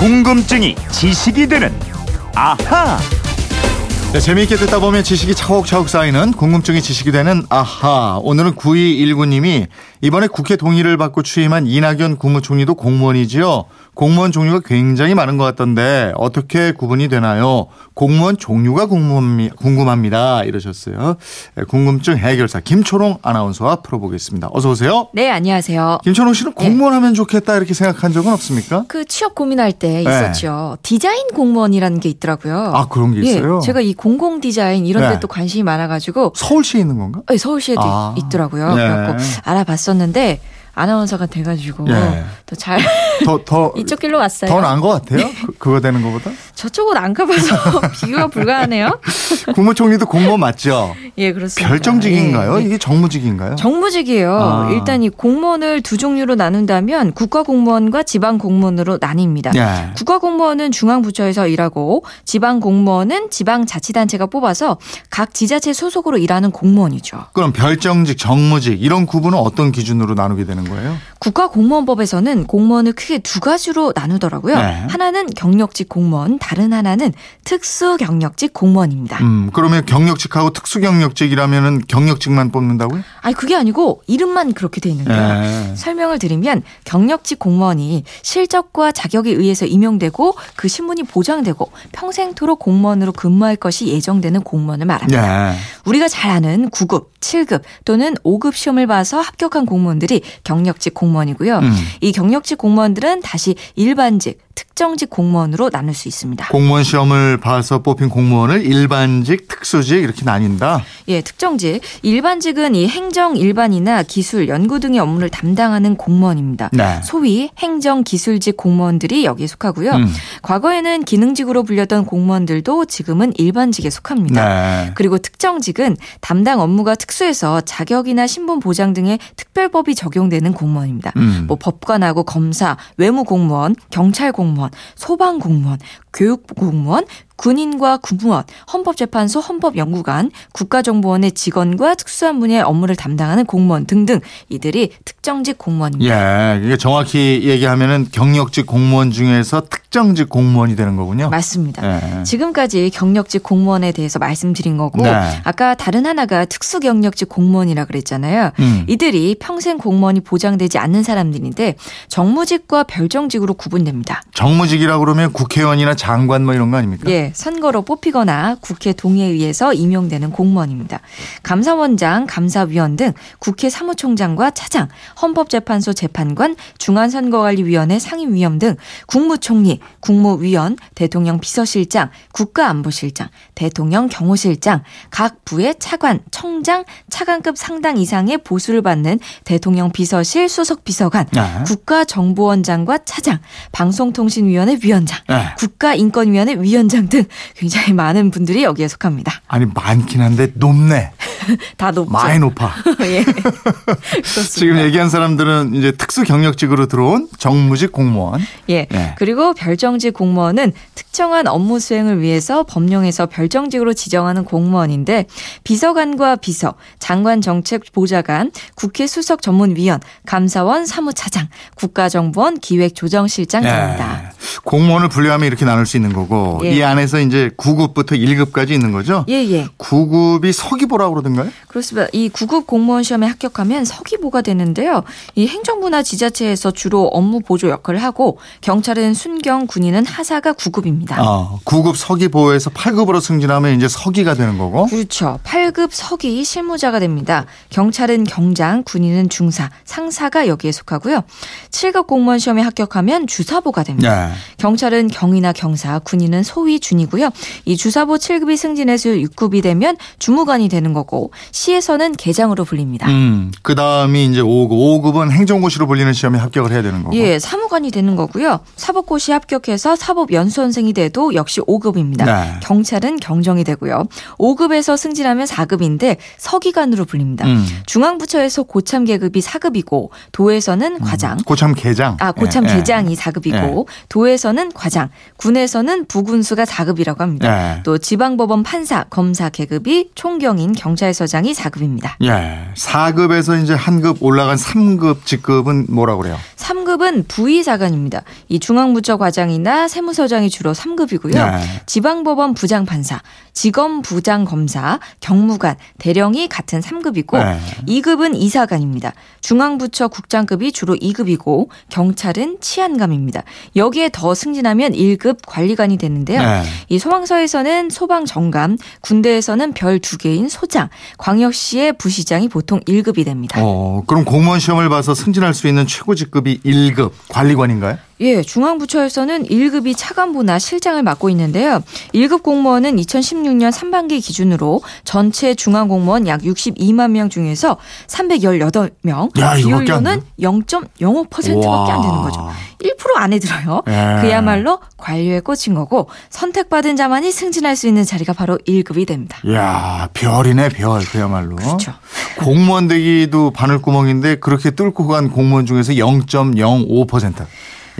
궁금증이 지식이 되는 아하. 네, 재미있게 듣다 보면 지식이 차곡차곡 쌓이는 궁금증이 지식이 되는 아하. 오늘은 9219님이 이번에 국회 동의를 받고 취임한 이낙연 국무총리도 공무원이지요. 공무원 종류가 굉장히 많은 것 같던데 어떻게 구분이 되나요? 공무원 종류가 궁금합니다. 이러셨어요. 네, 궁금증 해결사 김초롱 아나운서와 풀어보겠습니다. 어서 오세요. 네, 안녕하세요. 김초롱 씨는 공무원 네. 하면 좋겠다 이렇게 생각한 적은 없습니까? 그 취업 고민할 때 네. 있었죠. 디자인 공무원이라는 게 있더라고요. 아, 그런 게 있어요? 예, 제가 이 공공 디자인 이런 네. 데또 관심이 많아가지고 서울시에 있는 건가? 네, 서울시에도 아. 있 더라고요. 네. 그래갖고 알아봤었는데 아나운서가 돼가지고 예. 더잘 더, 더 이쪽 길로 왔어요. 더 나은 것 같아요. 그, 그거 되는 것보다. 저쪽은 안 가봐서 비교가 불가하네요. 국무총리도 공무원 맞죠? 예, 그렇습니다. 별정직인가요? 예. 이게 정무직인가요? 정무직이에요. 아. 일단 이 공무원을 두 종류로 나눈다면 국가공무원과 지방공무원으로 나뉩니다. 예. 국가공무원은 중앙부처에서 일하고 지방공무원은 지방자치단체가 뽑아서 각 지자체 소속으로 일하는 공무원이죠. 그럼 별정직, 정무직 이런 구분은 어떤 기준으로 나누게 되는 거예요? 국가공무원법에서는 공무원을 크게 두 가지로 나누더라고요. 네. 하나는 경력직 공무원, 다른 하나는 특수경력직 공무원입니다. 음, 그러면 경력직하고 특수경력직이라면 경력직만 뽑는다고요? 아니 그게 아니고 이름만 그렇게 돼 있는데요. 네. 설명을 드리면 경력직 공무원이 실적과 자격에 의해서 임용되고 그 신분이 보장되고 평생토록 공무원으로 근무할 것이 예정되는 공무원을 말합니다. 네. 우리가 잘 아는 9급, 7급 또는 5급 시험을 봐서 합격한 공무원들이 경력직 공무원이고요. 음. 이 경력직 공무원들은 다시 일반직, 특정직 공무원으로 나눌 수 있습니다. 공무원 시험을 봐서 뽑힌 공무원을 일반직, 특수직 이렇게 나뉜다. 예, 특정직. 일반직은 이 행정 일반이나 기술, 연구 등의 업무를 담당하는 공무원입니다. 네. 소위 행정 기술직 공무원들이 여기에 속하고요. 음. 과거에는 기능직으로 불렸던 공무원들도 지금은 일반직에 속합니다. 네. 그리고 특정직은 담당 업무가 특수해서 자격이나 신분 보장 등의 특별법이 적용되는 공무원입니다. 음. 뭐 법관하고 검사, 외무 공무원, 경찰 공무원 소방 공무원, 교육 공무원, 군인과 군무원, 헌법재판소, 헌법연구관, 국가정보원의 직원과 특수한 분야의 업무를 담당하는 공무원 등등 이들이 특정직 공무원입니다. 예, 이게 정확히 얘기하면은 경력직 공무원 중에서 특정직 공무원이 되는 거군요. 맞습니다. 예. 지금까지 경력직 공무원에 대해서 말씀드린 거고 네. 아까 다른 하나가 특수 경력직 공무원이라 그랬잖아요. 음. 이들이 평생 공무원이 보장되지 않는 사람들인데 정무직과 별정직으로 구분됩니다. 정무직이라 그러면 국회의원이나 장관 뭐 이런 거 아닙니까? 예. 선거로 뽑히거나 국회 동의에 의해서 임용되는 공무원입니다. 감사원장, 감사위원 등 국회 사무총장과 차장, 헌법재판소 재판관, 중앙선거관리위원회 상임위원 등 국무총리, 국무위원, 대통령 비서실장, 국가안보실장, 대통령 경호실장, 각 부의 차관, 청장, 차관급 상당 이상의 보수를 받는 대통령 비서실 수석 비서관, 네. 국가정보원장과 차장, 방송통신위원회 위원장, 네. 국가인권위원회 위원장 등 굉장히 많은 분들이 여기에 속합니다. 아니 많긴 한데 높네. 다 높죠. 많이 높아. 예. 지금 얘기한 사람들은 이제 특수 경력직으로 들어온 정무직 공무원. 예. 예. 그리고 별정직 공무원은 특정한 업무 수행을 위해서 법령에서 별정직으로 지정하는 공무원인데 비서관과 비서, 장관 정책 보좌관, 국회 수석 전문위원, 감사원 사무차장, 국가정보원 기획조정실장 등입니다. 예. 공무원을 분류하면 이렇게 나눌 수 있는 거고 예. 이 안에서 이제 9급부터 1급까지 있는 거죠? 예, 예. 9급이 서기보라고 그러던 가요? 그렇습니다. 이 9급 공무원 시험에 합격하면 서기보가 되는데요. 이 행정부나 지자체에서 주로 업무 보조 역할을 하고 경찰은 순경, 군인은 하사가 9급입니다. 아, 9급 서기보에서 8급으로 승진하면 이제 서기가 되는 거고? 그렇죠. 8급 서기 실무자가 됩니다. 경찰은 경장, 군인은 중사, 상사가 여기에 속하고요. 7급 공무원 시험에 합격하면 주사보가 됩니다. 네. 경찰은 경이나 경사, 군인은 소위 준이고요. 이 주사보 7급이 승진해서 6급이 되면 주무관이 되는 거고 시에서는 계장으로 불립니다. 음, 그 다음이 이제 5급. 5급은 행정고시로 불리는 시험에 합격을 해야 되는 거고. 예, 사무관이 되는 거고요. 사법고시 합격해서 사법연수원생이 돼도 역시 5급입니다. 네. 경찰은 경정이 되고요. 5급에서 승진하면 4급인데 서기관으로 불립니다. 음. 중앙부처에서 고참 계급이 4급이고 도에서는 음, 과장. 음, 고참 계장. 아, 고참 예, 계장이 예. 4급이고 도에서는 과장, 군에서는 부군수가 4 4급이라고 합니다. 네. 또 지방법원 판사, 검사 계급이 총경인 경찰 서장이 4급입니다. 예. 4급에서 이제 한급 올라간 3급 직급은 뭐라고 그래요? 3급은 부의사관입니다. 이 중앙부처 과장이나 세무서장이 주로 3급이고요. 네. 지방법원 부장판사, 지검부장검사, 경무관, 대령이 같은 3급이고 네. 2급은 이사관입니다. 중앙부처 국장급이 주로 2급이고 경찰은 치안감입니다. 여기에 더 승진하면 1급 관리관이 되는데요. 네. 이 소방서에서는 소방정감, 군대에서는 별 두 개인 소장, 광역시의 부시장이 보통 1급이 됩니다. 어, 그럼 공무원 시험을 봐서 승진할 수 있는 최고 직급이 1급 관리관인가요? 예, 중앙부처에서는 1급이 차관보나 실장을 맡고 있는데요. 1급 공무원은 2016년 3반기 기준으로 전체 중앙공무원 약 62만 명 중에서 318명, 야, 비율로는 0.05%밖에 안 되는 거죠. 1% 안에 들어요. 예. 그야말로 관료에 꽂힌 거고 선택받은 자만이 승진할 수 있는 자리가 바로 1급이 됩니다. 야 별이네 별 그야말로. 그렇죠. 공무원 되기도 바늘구멍인데 그렇게 뚫고 간 공무원 중에서 0.05%.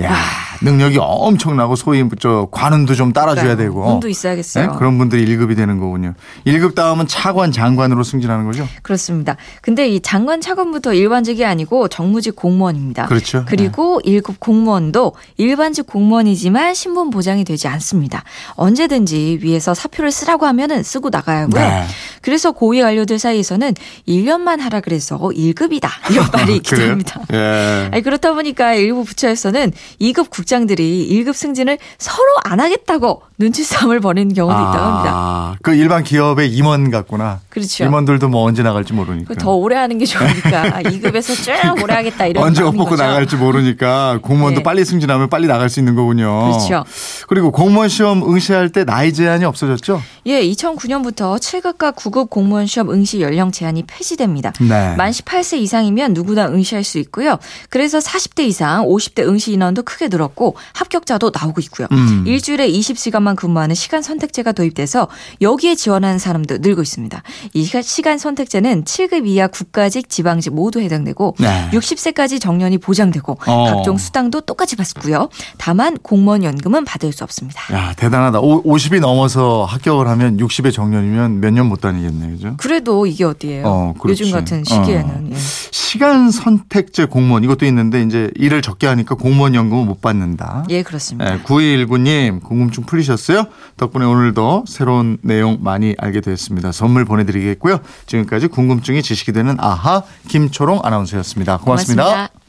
야, 능력이 엄청나고 소위 저 관운도 좀 따라줘야 되고. 운도 있어야겠어요. 네? 그런 분들이 1급이 되는 거군요. 1급 다음은 차관 장관으로 승진하는 거죠? 그렇습니다. 근데 이 장관 차관부터 일반직이 아니고 정무직 공무원입니다. 그렇죠. 그리고 네. 1급 공무원도 일반직 공무원이지만 신분 보장이 되지 않습니다. 언제든지 위에서 사표를 쓰라고 하면은 쓰고 나가야 하고요. 네. 그래서 고위 관료들 사이에서는 1년만 하라 그래서 1급이다. 이런 말이 있기도 합니다. 예. 아니, 그렇다 보니까 일부 부처에서는 2급 국장 들이 1급 승진을 서로 안 하겠다고 눈치 싸움을 벌이는 경우도 아, 있다고 합니다. 그 일반 기업의 임원 같구나. 그렇죠. 임원들도 뭐 언제 나갈지 모르니까. 더 오래 하는 게 좋으니까 2급에서 쭉 그러니까 오래 하겠다 이런 언제 옷 벗고 나갈지 모르니까 공무원도 네. 빨리 승진하면 빨리 나갈 수 있는 거군요. 그렇죠. 그리고 공무원 시험 응시할 때 나이 제한이 없어졌죠? 예, 2009년부터 7급과 9급 공무원 시험 응시 연령 제한이 폐지됩니다. 네. 만 18세 이상이면 누구나 응시할 수 있고요. 그래서 40대 이상 50대 응시 인원도 크게 늘었고 합격자도 나오고 있고요. 음. 일주일에 20시간만 근무하는 시간 선택제가 도입돼서 여기에 지원하는 사람도 늘고 있습니다. 이 시간 선택제는 7급 이하 국가직, 지방직 모두 해당되고 네. 60세까지 정년이 보장되고 어. 각종 수당도 똑같이 받고요. 다만 공무원 연금은 받을 수 없습니다. 야 대단하다. 오, 50이 넘어서 합격을 하면 60의 정년이면 몇 년 못 다니겠네, 그죠? 그래도 이게 어디예요? 어, 요즘 같은 시기에는. 어. 예. 시간 선택제 공무원 이것도 있는데 이제 일을 적게 하니까 공무원 연금을 못받 는다. 예, 그렇습니다. 네, 9219님 궁금증 풀리셨어요? 덕분에 오늘도 새로운 내용 많이 알게 됐습니다. 선물 보내드리겠고요. 지금까지 궁금증이 지식이 되는 아하 김초롱 아나운서였습니다 고맙습니다. 고맙습니다.